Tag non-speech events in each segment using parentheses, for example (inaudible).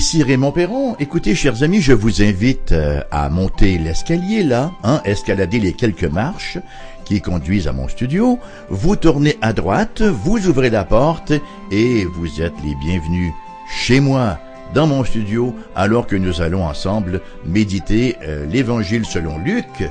Ici Raymond Perron. Écoutez, chers amis, je vous invite euh, à monter l'escalier là, hein, escalader les quelques marches qui conduisent à mon studio. Vous tournez à droite, vous ouvrez la porte et vous êtes les bienvenus chez moi, dans mon studio, alors que nous allons ensemble méditer euh, l'Évangile selon Luc,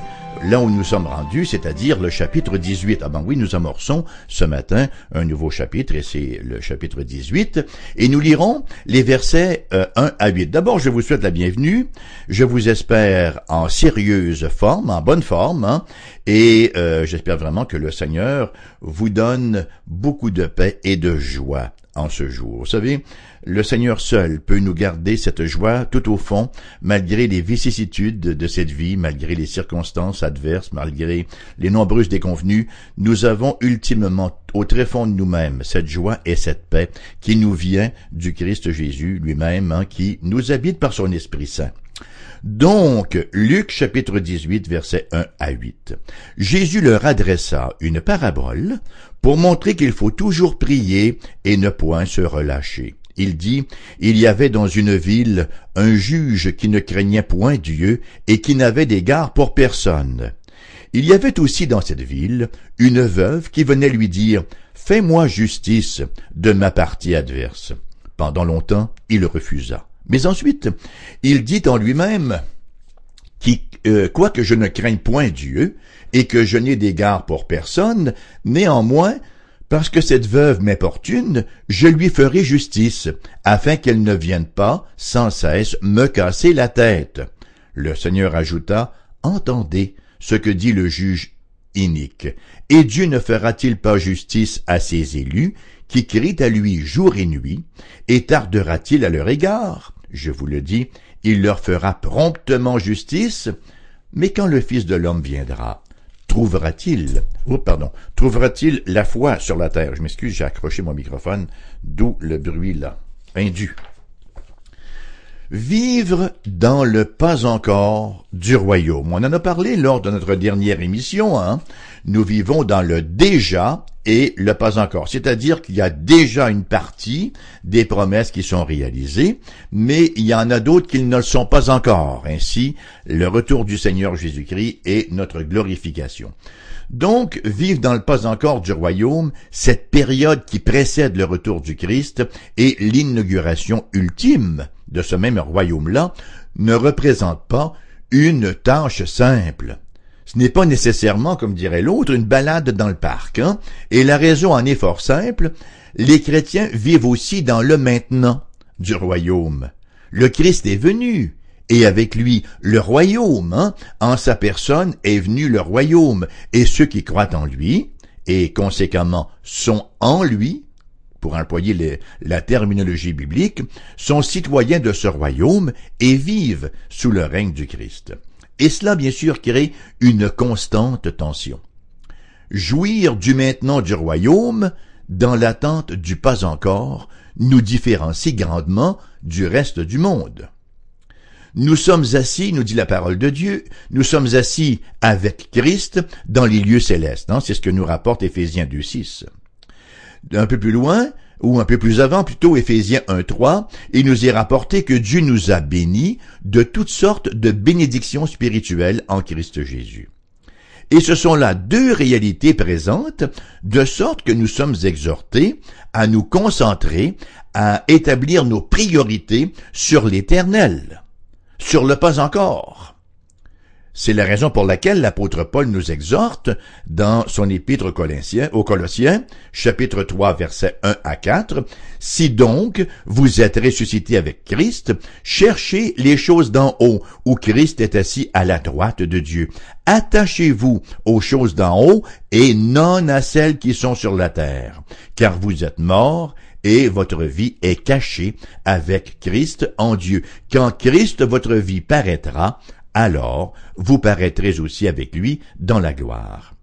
là où nous sommes rendus, c'est-à-dire le chapitre 18. Ah ben oui, nous amorçons ce matin un nouveau chapitre, et c'est le chapitre 18, et nous lirons les versets 1 euh, à 8. D'abord, je vous souhaite la bienvenue, je vous espère en sérieuse forme, en bonne forme, hein, et euh, j'espère vraiment que le Seigneur vous donne beaucoup de paix et de joie en ce jour. Vous savez, le Seigneur seul peut nous garder cette joie tout au fond, malgré les vicissitudes de cette vie, malgré les circonstances adverses, malgré les nombreuses déconvenues. Nous avons ultimement au très fond de nous-mêmes cette joie et cette paix qui nous vient du Christ Jésus lui-même, hein, qui nous habite par son Esprit Saint. Donc, Luc chapitre 18, versets 1 à 8. Jésus leur adressa une parabole pour montrer qu'il faut toujours prier et ne point se relâcher. Il dit, Il y avait dans une ville un juge qui ne craignait point Dieu et qui n'avait d'égard pour personne. Il y avait aussi dans cette ville une veuve qui venait lui dire, Fais-moi justice de ma partie adverse. Pendant longtemps, il refusa. Mais ensuite, il dit en lui-même, qui, euh, quoique je ne craigne point Dieu, et que je n'ai d'égard pour personne, néanmoins, parce que cette veuve m'importune, je lui ferai justice, afin qu'elle ne vienne pas, sans cesse, me casser la tête. Le Seigneur ajouta, Entendez ce que dit le juge inique. Et Dieu ne fera-t-il pas justice à ses élus, qui crient à lui jour et nuit, et tardera-t-il à leur égard? Je vous le dis, il leur fera promptement justice, mais quand le Fils de l'homme viendra, trouvera-t-il, oh pardon, trouvera-t-il la foi sur la terre? Je m'excuse, j'ai accroché mon microphone, d'où le bruit là, indu. Vivre dans le pas encore du royaume. On en a parlé lors de notre dernière émission. Hein? Nous vivons dans le déjà et le pas encore. C'est-à-dire qu'il y a déjà une partie des promesses qui sont réalisées, mais il y en a d'autres qui ne le sont pas encore. Ainsi, le retour du Seigneur Jésus-Christ et notre glorification. Donc, vivre dans le pas encore du royaume, cette période qui précède le retour du Christ et l'inauguration ultime de ce même royaume-là, ne représente pas une tâche simple. Ce n'est pas nécessairement, comme dirait l'autre, une balade dans le parc. Hein? Et la raison en est fort simple. Les chrétiens vivent aussi dans le maintenant du royaume. Le Christ est venu et avec lui le royaume. Hein? En sa personne est venu le royaume, et ceux qui croient en lui, et conséquemment sont en lui, pour employer la terminologie biblique, sont citoyens de ce royaume et vivent sous le règne du Christ. Et cela, bien sûr, crée une constante tension. Jouir du maintenant du royaume, dans l'attente du pas encore, nous différencie grandement du reste du monde. Nous sommes assis, nous dit la parole de Dieu, nous sommes assis avec Christ dans les lieux célestes. Hein, c'est ce que nous rapporte Éphésiens 2.6. Un peu plus loin, ou un peu plus avant, plutôt Éphésiens 1.3, il nous est rapporté que Dieu nous a bénis de toutes sortes de bénédictions spirituelles en Christ Jésus. Et ce sont là deux réalités présentes, de sorte que nous sommes exhortés à nous concentrer, à établir nos priorités sur l'éternel sur le pas encore. C'est la raison pour laquelle l'apôtre Paul nous exhorte dans son épître aux Colossiens, chapitre 3, versets 1 à 4, Si donc vous êtes ressuscités avec Christ, cherchez les choses d'en haut, où Christ est assis à la droite de Dieu. Attachez-vous aux choses d'en haut et non à celles qui sont sur la terre, car vous êtes morts et votre vie est cachée avec Christ en Dieu. Quand Christ votre vie paraîtra, alors vous paraîtrez aussi avec lui dans la gloire.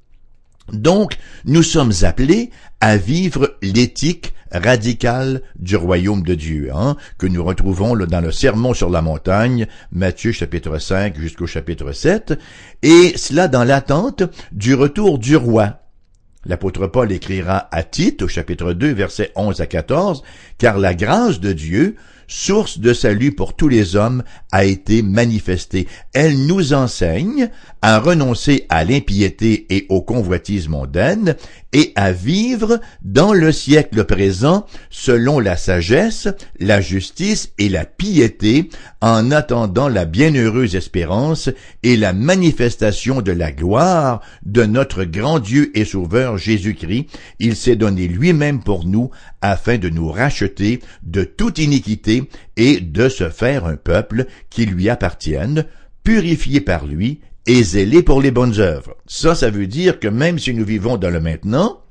Donc, nous sommes appelés à vivre l'éthique radicale du royaume de Dieu, hein, que nous retrouvons dans le Sermon sur la montagne, Matthieu chapitre 5 jusqu'au chapitre 7, et cela dans l'attente du retour du roi, L'apôtre Paul écrira à Tite au chapitre 2 versets 11 à 14, car la grâce de Dieu source de salut pour tous les hommes, a été manifestée. Elle nous enseigne à renoncer à l'impiété et aux convoitises mondaines et à vivre dans le siècle présent selon la sagesse, la justice et la piété en attendant la bienheureuse espérance et la manifestation de la gloire de notre grand Dieu et Sauveur Jésus-Christ. Il s'est donné lui-même pour nous afin de nous racheter de toute iniquité et de se faire un peuple qui lui appartienne, purifié par lui et zélé pour les bonnes œuvres. Ça, ça veut dire que même si nous vivons dans le maintenant,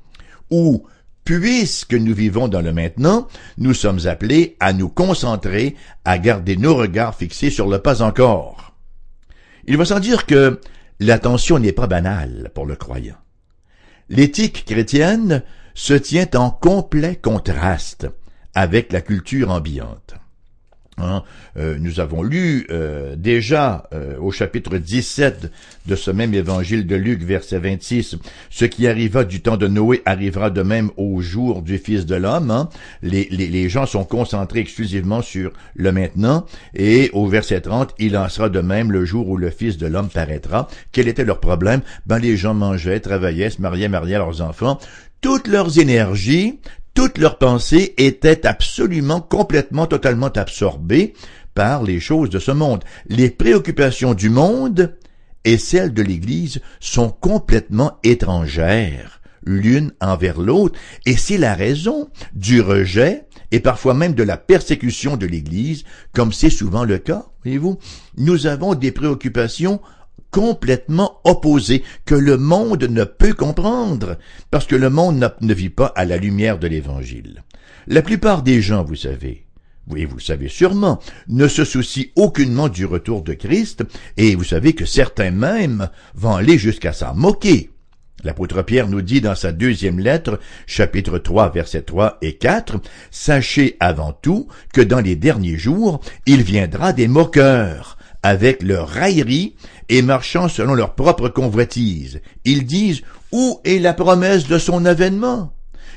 ou puisque nous vivons dans le maintenant, nous sommes appelés à nous concentrer, à garder nos regards fixés sur le pas encore. Il va sans dire que l'attention n'est pas banale pour le croyant. L'éthique chrétienne se tient en complet contraste avec la culture ambiante. Hein, euh, nous avons lu euh, déjà euh, au chapitre 17 de ce même évangile de Luc, verset 26, ce qui arriva du temps de Noé arrivera de même au jour du Fils de l'homme. Hein. Les, les, les, gens sont concentrés exclusivement sur le maintenant. Et au verset 30, il en sera de même le jour où le Fils de l'homme paraîtra. Quel était leur problème? Ben, les gens mangeaient, travaillaient, se mariaient, mariaient leurs enfants. Toutes leurs énergies, toutes leurs pensées étaient absolument, complètement, totalement absorbées par les choses de ce monde. Les préoccupations du monde et celles de l'Église sont complètement étrangères l'une envers l'autre, et c'est la raison du rejet et parfois même de la persécution de l'Église, comme c'est souvent le cas, voyez-vous. Nous avons des préoccupations complètement opposé que le monde ne peut comprendre, parce que le monde ne vit pas à la lumière de l'Évangile. La plupart des gens, vous savez, oui, vous savez sûrement, ne se soucient aucunement du retour de Christ, et vous savez que certains même vont aller jusqu'à s'en moquer. L'apôtre Pierre nous dit dans sa deuxième lettre, chapitre 3, versets 3 et 4, Sachez avant tout que dans les derniers jours, il viendra des moqueurs, avec leur raillerie et marchant selon leur propre convoitise. Ils disent, où est la promesse de son avènement?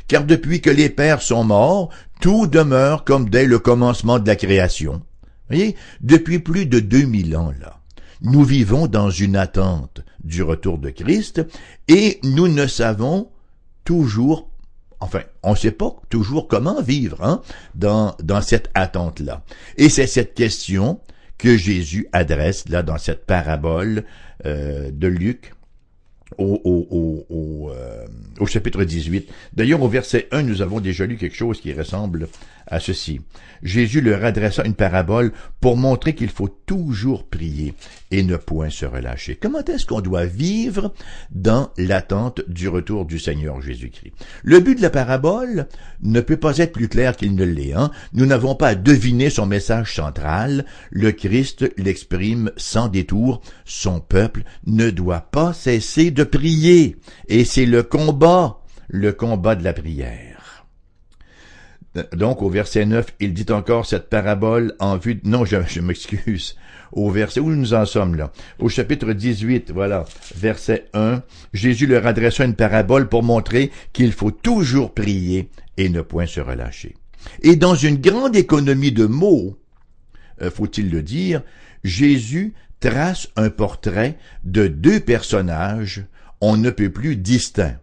Car depuis que les pères sont morts, tout demeure comme dès le commencement de la création. Voyez, depuis plus de deux mille ans, là, nous vivons dans une attente du retour de Christ et nous ne savons toujours enfin, on ne sait pas toujours comment vivre hein, dans, dans cette attente-là. Et c'est cette question que Jésus adresse là dans cette parabole euh, de Luc au, au, au, euh, au, chapitre 18. D'ailleurs, au verset 1, nous avons déjà lu quelque chose qui ressemble à ceci. Jésus leur adressa une parabole pour montrer qu'il faut toujours prier et ne point se relâcher. Comment est-ce qu'on doit vivre dans l'attente du retour du Seigneur Jésus-Christ? Le but de la parabole ne peut pas être plus clair qu'il ne l'est. Hein? Nous n'avons pas à deviner son message central. Le Christ l'exprime sans détour. Son peuple ne doit pas cesser de prier. Et c'est le combat, le combat de la prière. Donc, au verset 9, il dit encore cette parabole en vue de... Non, je, je m'excuse. Au verset où nous en sommes là? Au chapitre 18, voilà, verset 1, Jésus leur adressa une parabole pour montrer qu'il faut toujours prier et ne point se relâcher. Et dans une grande économie de mots, euh, faut-il le dire, Jésus trace un portrait de deux personnages on ne peut plus distincts.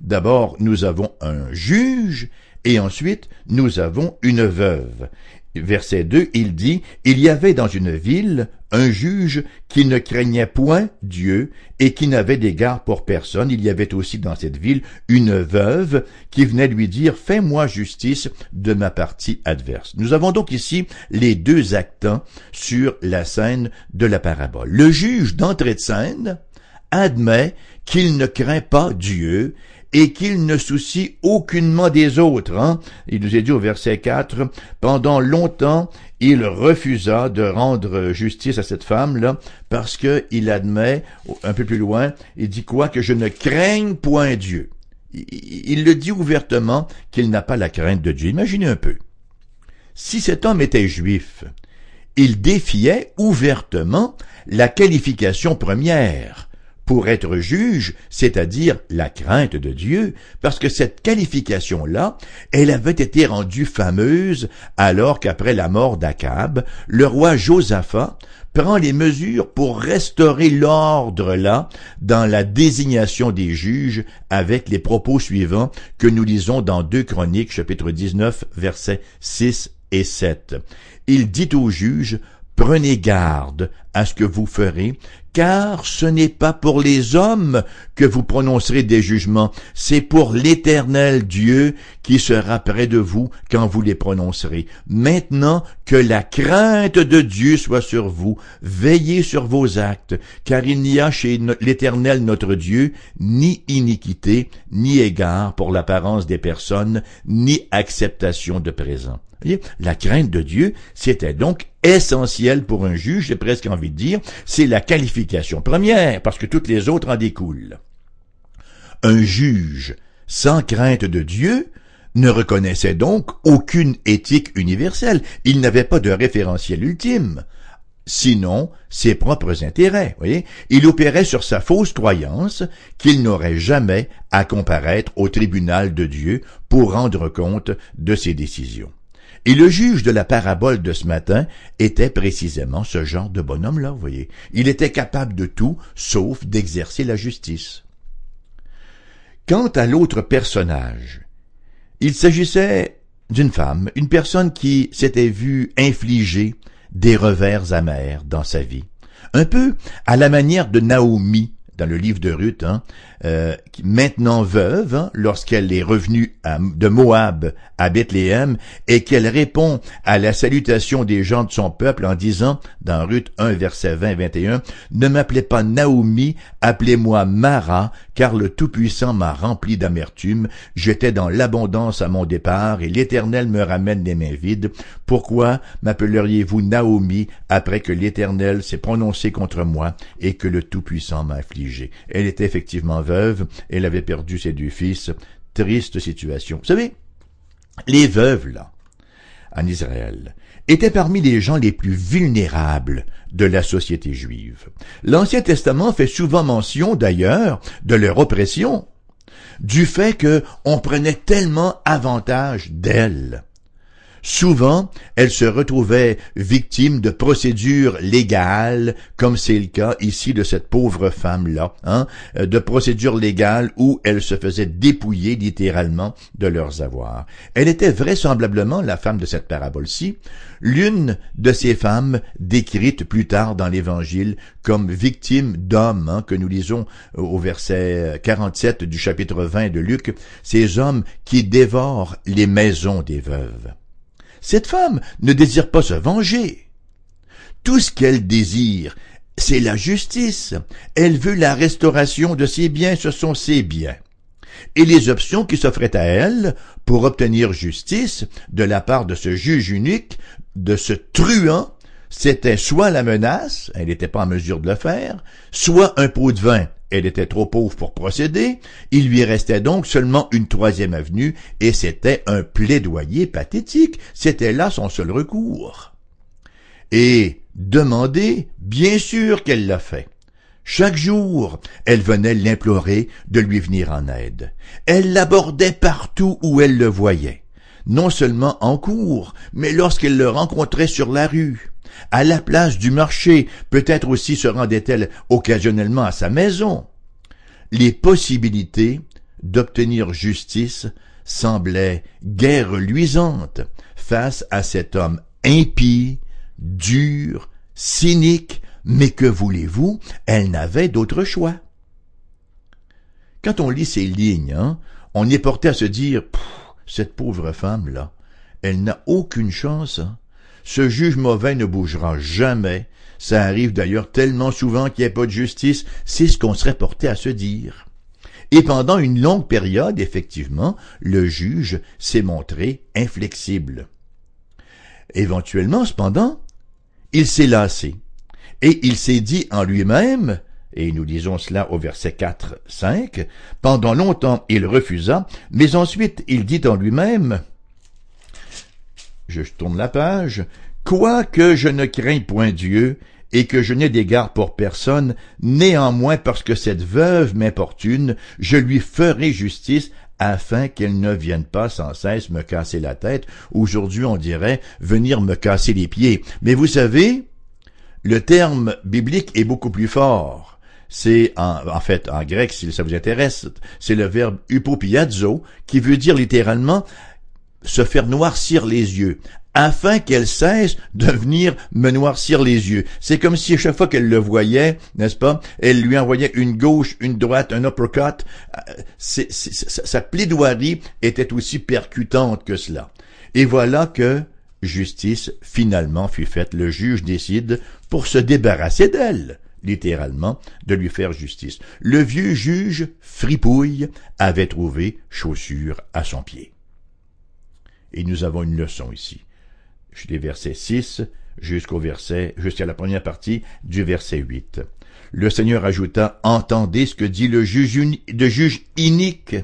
D'abord, nous avons un juge et ensuite, nous avons une veuve. Verset 2, il dit, Il y avait dans une ville un juge qui ne craignait point Dieu et qui n'avait d'égard pour personne. Il y avait aussi dans cette ville une veuve qui venait lui dire, Fais-moi justice de ma partie adverse. Nous avons donc ici les deux actants sur la scène de la parabole. Le juge d'entrée de scène admet qu'il ne craint pas Dieu et qu'il ne soucie aucunement des autres. Hein? Il nous est dit au verset 4, pendant longtemps, il refusa de rendre justice à cette femme-là parce qu'il admet, un peu plus loin, il dit quoi? Que je ne craigne point Dieu. Il le dit ouvertement qu'il n'a pas la crainte de Dieu. Imaginez un peu. Si cet homme était juif, il défiait ouvertement la qualification première pour être juge, c'est-à-dire la crainte de Dieu, parce que cette qualification-là, elle avait été rendue fameuse alors qu'après la mort d'Akab, le roi Josaphat prend les mesures pour restaurer l'ordre là dans la désignation des juges avec les propos suivants que nous lisons dans 2 Chroniques chapitre 19 versets 6 et 7. Il dit aux juges, Prenez garde à ce que vous ferez, car ce n'est pas pour les hommes que vous prononcerez des jugements, c'est pour l'Éternel Dieu qui sera près de vous quand vous les prononcerez. Maintenant que la crainte de Dieu soit sur vous, veillez sur vos actes, car il n'y a chez l'Éternel notre Dieu ni iniquité, ni égard pour l'apparence des personnes, ni acceptation de présent. La crainte de Dieu, c'était donc essentiel pour un juge, j'ai presque envie de dire, c'est la qualification première, parce que toutes les autres en découlent. Un juge sans crainte de Dieu ne reconnaissait donc aucune éthique universelle, il n'avait pas de référentiel ultime sinon ses propres intérêts. Il opérait sur sa fausse croyance qu'il n'aurait jamais à comparaître au tribunal de Dieu pour rendre compte de ses décisions. Et le juge de la parabole de ce matin était précisément ce genre de bonhomme-là, vous voyez. Il était capable de tout, sauf d'exercer la justice. Quant à l'autre personnage, il s'agissait d'une femme, une personne qui s'était vue infliger des revers amers dans sa vie. Un peu à la manière de Naomi dans le livre de Ruth, hein, euh, maintenant veuve, hein, lorsqu'elle est revenue de Moab à Bethléem, et qu'elle répond à la salutation des gens de son peuple en disant, dans Ruth 1, verset 20-21, Ne m'appelez pas Naomi, appelez-moi Mara, car le Tout-Puissant m'a rempli d'amertume, j'étais dans l'abondance à mon départ, et l'Éternel me ramène les mains vides. Pourquoi m'appelleriez-vous Naomi, après que l'Éternel s'est prononcé contre moi, et que le Tout-Puissant m'a affligé? Elle était effectivement veuve, elle avait perdu ses deux fils. Triste situation. Vous savez, les veuves, là, en Israël, étaient parmi les gens les plus vulnérables de la société juive. L'Ancien Testament fait souvent mention, d'ailleurs, de leur oppression, du fait qu'on prenait tellement avantage d'elles. Souvent, elle se retrouvait victime de procédures légales, comme c'est le cas ici de cette pauvre femme-là, hein, euh, de procédures légales où elle se faisait dépouiller littéralement de leurs avoirs. Elle était vraisemblablement la femme de cette parabole-ci, l'une de ces femmes décrites plus tard dans l'Évangile comme victime d'hommes, hein, que nous lisons au verset 47 du chapitre 20 de Luc, ces hommes qui dévorent les maisons des veuves. Cette femme ne désire pas se venger. Tout ce qu'elle désire, c'est la justice. Elle veut la restauration de ses biens, ce sont ses biens. Et les options qui s'offraient à elle pour obtenir justice de la part de ce juge unique, de ce truand, c'était soit la menace, elle n'était pas en mesure de le faire, soit un pot de vin, elle était trop pauvre pour procéder, il lui restait donc seulement une troisième avenue, et c'était un plaidoyer pathétique, c'était là son seul recours. Et demander, bien sûr qu'elle l'a fait. Chaque jour, elle venait l'implorer de lui venir en aide. Elle l'abordait partout où elle le voyait, non seulement en cours, mais lorsqu'elle le rencontrait sur la rue à la place du marché, peut-être aussi se rendait-elle occasionnellement à sa maison. Les possibilités d'obtenir justice semblaient guère luisantes face à cet homme impie, dur, cynique, mais que voulez-vous, elle n'avait d'autre choix. Quand on lit ces lignes, hein, on est porté à se dire, cette pauvre femme-là, elle n'a aucune chance. Hein. Ce juge mauvais ne bougera jamais. Ça arrive d'ailleurs tellement souvent qu'il n'y a pas de justice, c'est ce qu'on serait porté à se dire. Et pendant une longue période, effectivement, le juge s'est montré inflexible. Éventuellement, cependant, il s'est lassé, et il s'est dit en lui-même, et nous disons cela au verset 4, 5, pendant longtemps il refusa, mais ensuite il dit en lui-même, je tourne la page. Quoique je ne crains point Dieu, et que je n'ai d'égard pour personne, néanmoins parce que cette veuve m'importune, je lui ferai justice afin qu'elle ne vienne pas sans cesse me casser la tête. Aujourd'hui, on dirait venir me casser les pieds. Mais vous savez, le terme biblique est beaucoup plus fort. C'est en, en, fait en grec, si ça vous intéresse, c'est le verbe upopiazo qui veut dire littéralement se faire noircir les yeux, afin qu'elle cesse de venir me noircir les yeux. C'est comme si à chaque fois qu'elle le voyait, n'est-ce pas, elle lui envoyait une gauche, une droite, un uppercut. Euh, sa plaidoirie était aussi percutante que cela. Et voilà que justice finalement fut faite. Le juge décide pour se débarrasser d'elle littéralement, de lui faire justice. Le vieux juge, fripouille, avait trouvé chaussure à son pied. Et nous avons une leçon ici des versets 6 jusqu'au verset, jusqu'à la première partie du verset 8. Le Seigneur ajouta, Entendez ce que dit le juge, de juge inique.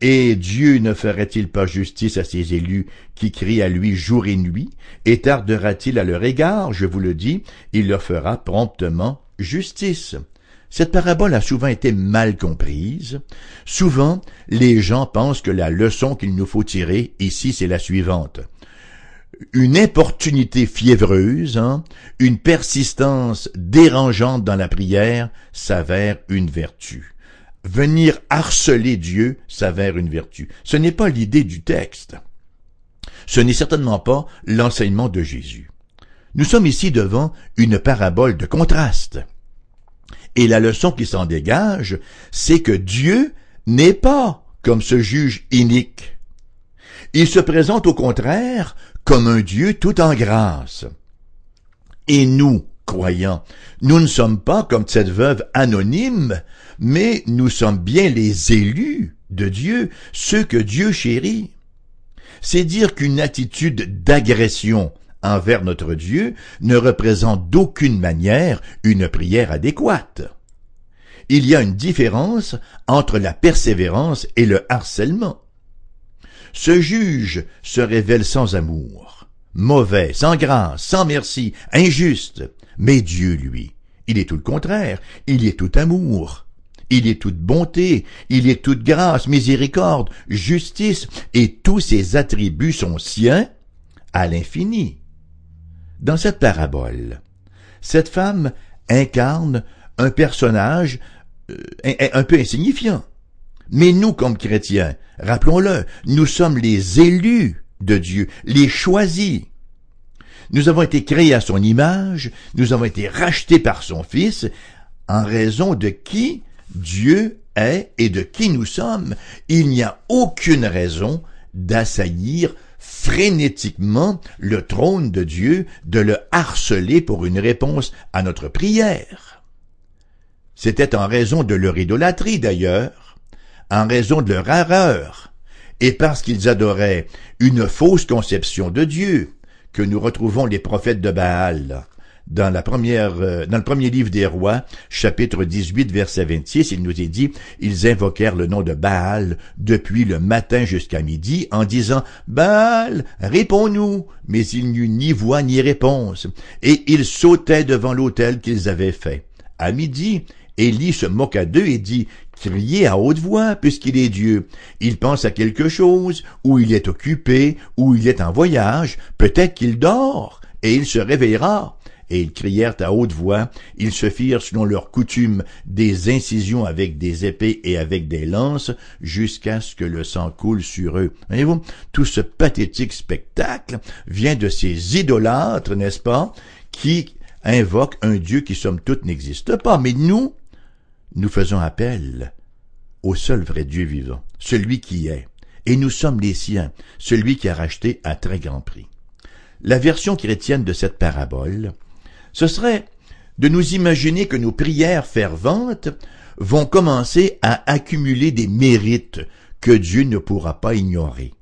Et Dieu ne ferait-il pas justice à ses élus qui crient à lui jour et nuit, et tardera-t-il à leur égard, je vous le dis, il leur fera promptement justice. Cette parabole a souvent été mal comprise. Souvent, les gens pensent que la leçon qu'il nous faut tirer ici, c'est la suivante une importunité fiévreuse, hein, une persistance dérangeante dans la prière s'avère une vertu. Venir harceler Dieu s'avère une vertu. Ce n'est pas l'idée du texte. Ce n'est certainement pas l'enseignement de Jésus. Nous sommes ici devant une parabole de contraste. Et la leçon qui s'en dégage, c'est que Dieu n'est pas comme ce juge inique. Il se présente au contraire comme un Dieu tout en grâce. Et nous, croyants, nous ne sommes pas comme cette veuve anonyme, mais nous sommes bien les élus de Dieu, ceux que Dieu chérit. C'est dire qu'une attitude d'agression envers notre Dieu ne représente d'aucune manière une prière adéquate. Il y a une différence entre la persévérance et le harcèlement. Ce juge se révèle sans amour, mauvais, sans grâce, sans merci, injuste. Mais Dieu, lui, il est tout le contraire, il est tout amour. Il est toute bonté, il est toute grâce, miséricorde, justice, et tous ses attributs sont siens à l'infini. Dans cette parabole, cette femme incarne un personnage euh, un peu insignifiant. Mais nous, comme chrétiens, rappelons-le, nous sommes les élus de Dieu, les choisis. Nous avons été créés à son image, nous avons été rachetés par son Fils, en raison de qui Dieu est et de qui nous sommes. Il n'y a aucune raison d'assaillir frénétiquement le trône de Dieu, de le harceler pour une réponse à notre prière. C'était en raison de leur idolâtrie d'ailleurs en raison de leur erreur, et parce qu'ils adoraient une fausse conception de Dieu, que nous retrouvons les prophètes de Baal. Dans, la première, euh, dans le premier livre des rois, chapitre 18, verset 26, il nous est dit, ils invoquèrent le nom de Baal depuis le matin jusqu'à midi en disant, Baal, réponds-nous. Mais il n'y eut ni voix ni réponse. Et ils sautaient devant l'autel qu'ils avaient fait. À midi, Élie se moqua d'eux et dit, Criez à haute voix, puisqu'il est Dieu. Il pense à quelque chose, ou il est occupé, ou il est en voyage, peut-être qu'il dort, et il se réveillera. Et ils crièrent à haute voix, ils se firent selon leur coutume des incisions avec des épées et avec des lances, jusqu'à ce que le sang coule sur eux. Voyez-vous, tout ce pathétique spectacle vient de ces idolâtres, n'est-ce pas, qui invoquent un Dieu qui somme toute n'existe pas. Mais nous, nous faisons appel au seul vrai Dieu vivant, celui qui est, et nous sommes les siens, celui qui a racheté à très grand prix. La version chrétienne de cette parabole, ce serait de nous imaginer que nos prières ferventes vont commencer à accumuler des mérites que Dieu ne pourra pas ignorer.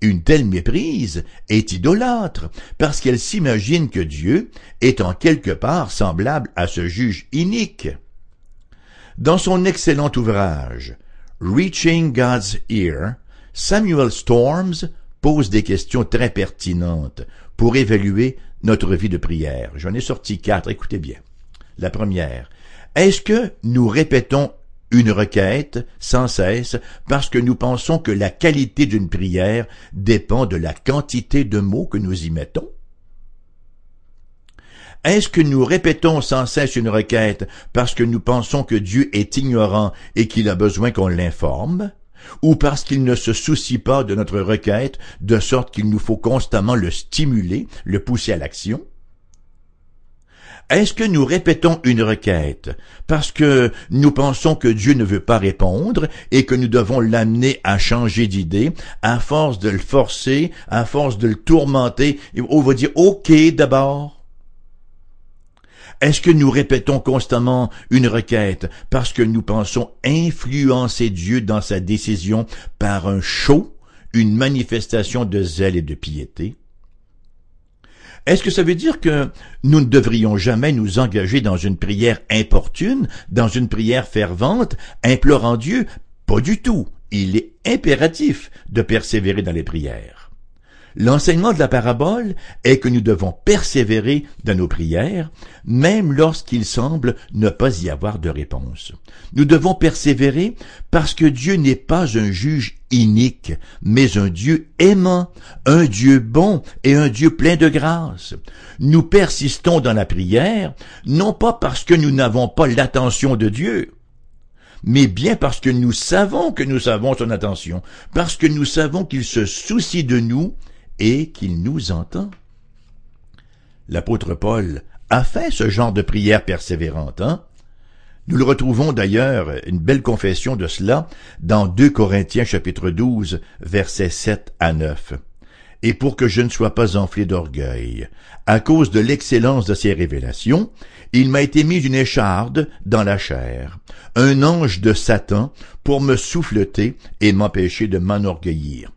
Une telle méprise est idolâtre, parce qu'elle s'imagine que Dieu est en quelque part semblable à ce juge inique. Dans son excellent ouvrage Reaching God's Ear, Samuel Storms pose des questions très pertinentes pour évaluer notre vie de prière. J'en ai sorti quatre, écoutez bien. La première, est-ce que nous répétons une requête sans cesse parce que nous pensons que la qualité d'une prière dépend de la quantité de mots que nous y mettons? Est-ce que nous répétons sans cesse une requête parce que nous pensons que Dieu est ignorant et qu'il a besoin qu'on l'informe? Ou parce qu'il ne se soucie pas de notre requête, de sorte qu'il nous faut constamment le stimuler, le pousser à l'action? Est-ce que nous répétons une requête parce que nous pensons que Dieu ne veut pas répondre et que nous devons l'amener à changer d'idée à force de le forcer, à force de le tourmenter, on va dire OK d'abord? Est-ce que nous répétons constamment une requête parce que nous pensons influencer Dieu dans sa décision par un show, une manifestation de zèle et de piété? Est-ce que ça veut dire que nous ne devrions jamais nous engager dans une prière importune, dans une prière fervente, implorant Dieu? Pas du tout. Il est impératif de persévérer dans les prières. L'enseignement de la parabole est que nous devons persévérer dans nos prières, même lorsqu'il semble ne pas y avoir de réponse. Nous devons persévérer parce que Dieu n'est pas un juge inique, mais un Dieu aimant, un Dieu bon et un Dieu plein de grâce. Nous persistons dans la prière, non pas parce que nous n'avons pas l'attention de Dieu, mais bien parce que nous savons que nous avons son attention, parce que nous savons qu'il se soucie de nous et qu'il nous entend. L'apôtre Paul a fait ce genre de prière persévérante, hein? Nous le retrouvons d'ailleurs, une belle confession de cela, dans 2 Corinthiens chapitre 12, versets 7 à 9. Et pour que je ne sois pas enflé d'orgueil, à cause de l'excellence de ces révélations, il m'a été mis une écharde dans la chair, un ange de Satan pour me souffleter et m'empêcher de m'enorgueillir.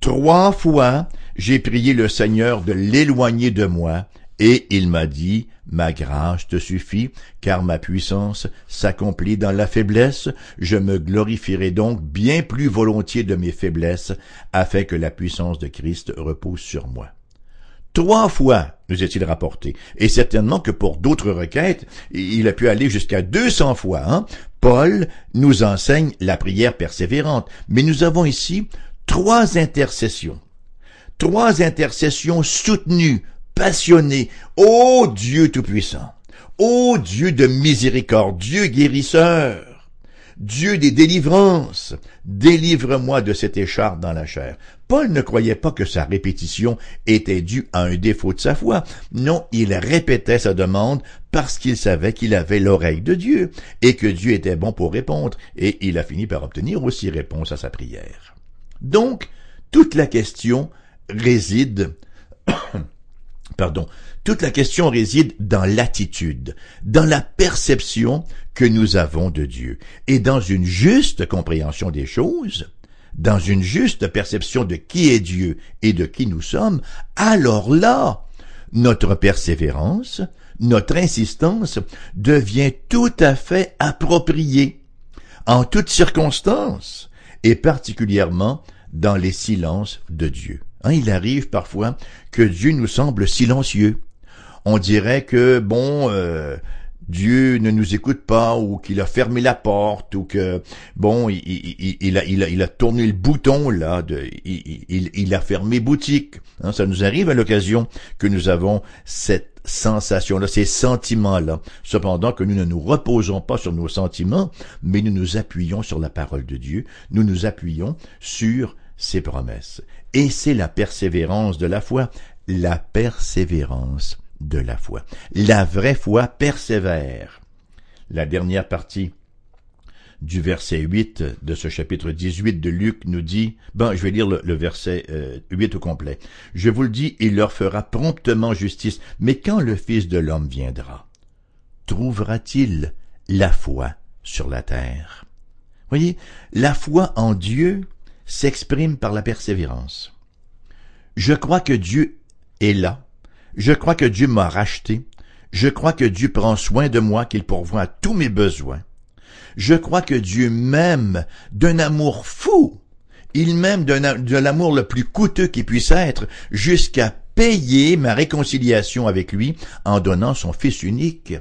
Trois fois, j'ai prié le Seigneur de l'éloigner de moi, et il m'a dit, Ma grâce te suffit, car ma puissance s'accomplit dans la faiblesse, je me glorifierai donc bien plus volontiers de mes faiblesses, afin que la puissance de Christ repose sur moi. Trois fois, nous est-il rapporté, et certainement que pour d'autres requêtes, il a pu aller jusqu'à deux cents fois. Hein? Paul nous enseigne la prière persévérante, mais nous avons ici trois intercessions. Trois intercessions soutenues, passionnées. Ô Dieu Tout-Puissant! Ô Dieu de miséricorde, Dieu guérisseur! Dieu des délivrances, délivre-moi de cette écharpe dans la chair. Paul ne croyait pas que sa répétition était due à un défaut de sa foi. Non, il répétait sa demande parce qu'il savait qu'il avait l'oreille de Dieu et que Dieu était bon pour répondre, et il a fini par obtenir aussi réponse à sa prière. Donc, toute la question réside, (coughs) pardon, toute la question réside dans l'attitude, dans la perception que nous avons de Dieu, et dans une juste compréhension des choses, dans une juste perception de qui est Dieu et de qui nous sommes, alors là, notre persévérance, notre insistance devient tout à fait appropriée, en toutes circonstances, et particulièrement dans les silences de Dieu. Hein, il arrive parfois que Dieu nous semble silencieux. On dirait que, bon, euh, Dieu ne nous écoute pas ou qu'il a fermé la porte ou que bon il, a, il, a, il a tourné le bouton là de, il, il a fermé boutique. Hein, ça nous arrive à l'occasion que nous avons cette sensation là ces sentiments là cependant que nous ne nous reposons pas sur nos sentiments mais nous nous appuyons sur la parole de Dieu. Nous nous appuyons sur ses promesses et c'est la persévérance de la foi la persévérance de la foi. La vraie foi persévère. La dernière partie du verset 8 de ce chapitre 18 de Luc nous dit, bon, je vais lire le, verset 8 euh, au complet. Je vous le dis, il leur fera promptement justice, mais quand le Fils de l'homme viendra, trouvera-t-il la foi sur la terre? Voyez, la foi en Dieu s'exprime par la persévérance. Je crois que Dieu est là, je crois que Dieu m'a racheté. Je crois que Dieu prend soin de moi, qu'il pourvoit à tous mes besoins. Je crois que Dieu m'aime d'un amour fou. il m'aime de l'amour le plus coûteux qui puisse être, jusqu'à payer ma réconciliation avec lui en donnant son Fils unique.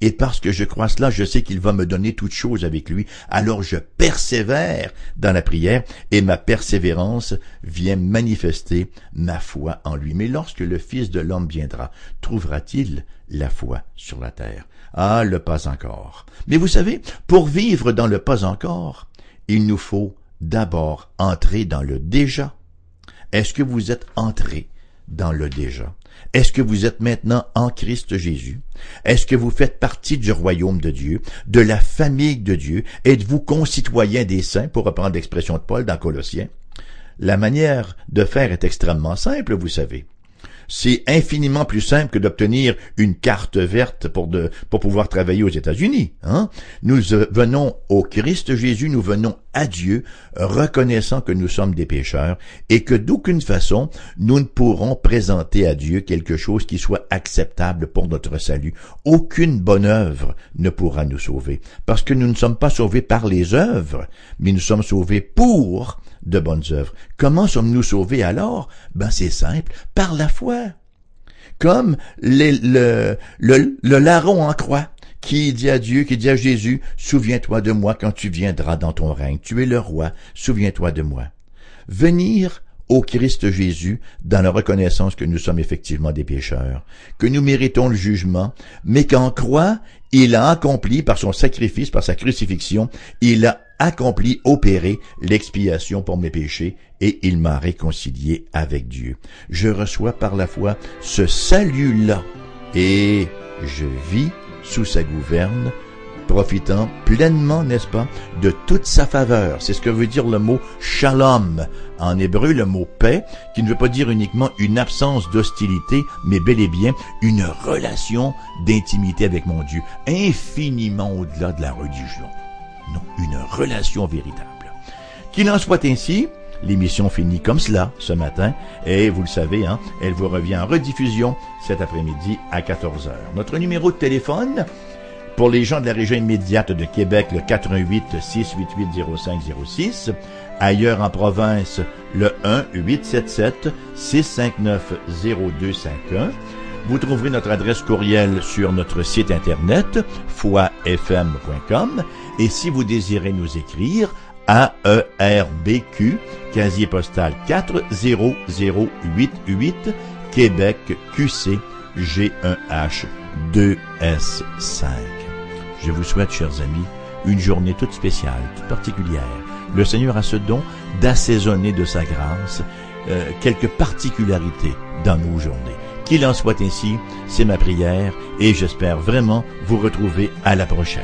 Et parce que je crois cela, je sais qu'il va me donner toute chose avec lui. Alors je persévère dans la prière et ma persévérance vient manifester ma foi en lui. Mais lorsque le Fils de l'homme viendra, trouvera-t-il la foi sur la terre? Ah, le pas encore. Mais vous savez, pour vivre dans le pas encore, il nous faut d'abord entrer dans le déjà. Est-ce que vous êtes entré dans le déjà? Est-ce que vous êtes maintenant en Christ Jésus? Est-ce que vous faites partie du royaume de Dieu, de la famille de Dieu? Êtes-vous concitoyen des saints, pour reprendre l'expression de Paul dans Colossiens? La manière de faire est extrêmement simple, vous savez c'est infiniment plus simple que d'obtenir une carte verte pour, pour pouvoir travailler aux États-Unis. Hein? Nous venons au Christ Jésus, nous venons à Dieu, reconnaissant que nous sommes des pécheurs et que d'aucune façon nous ne pourrons présenter à Dieu quelque chose qui soit acceptable pour notre salut. Aucune bonne œuvre ne pourra nous sauver, parce que nous ne sommes pas sauvés par les œuvres, mais nous sommes sauvés pour de bonnes œuvres. Comment sommes-nous sauvés alors? Ben c'est simple, par la foi. Comme le, le, le larron en croix qui dit à Dieu, qui dit à Jésus, souviens-toi de moi quand tu viendras dans ton règne. Tu es le roi, souviens-toi de moi. Venir au Christ Jésus dans la reconnaissance que nous sommes effectivement des pécheurs, que nous méritons le jugement, mais qu'en croix, il a accompli par son sacrifice, par sa crucifixion, il a accompli, opéré l'expiation pour mes péchés et il m'a réconcilié avec Dieu. Je reçois par la foi ce salut-là et je vis sous sa gouverne profitant pleinement, n'est-ce pas, de toute sa faveur. C'est ce que veut dire le mot shalom. En hébreu, le mot paix, qui ne veut pas dire uniquement une absence d'hostilité, mais bel et bien une relation d'intimité avec mon Dieu, infiniment au-delà de la religion. Non, une relation véritable. Qu'il en soit ainsi, L'émission finit comme cela ce matin et vous le savez, hein, elle vous revient en rediffusion cet après-midi à 14h. Notre numéro de téléphone, pour les gens de la région immédiate de Québec, le 88 688 0506. Ailleurs en province, le 1 877 659 0251. Vous trouverez notre adresse courriel sur notre site internet foifm.com et si vous désirez nous écrire, AERBQ, casier postal 40088, Québec QC G1H 2S5. Je vous souhaite, chers amis, une journée toute spéciale, toute particulière. Le Seigneur a ce don d'assaisonner de sa grâce euh, quelques particularités dans nos journées. Qu'il en soit ainsi, c'est ma prière et j'espère vraiment vous retrouver à la prochaine.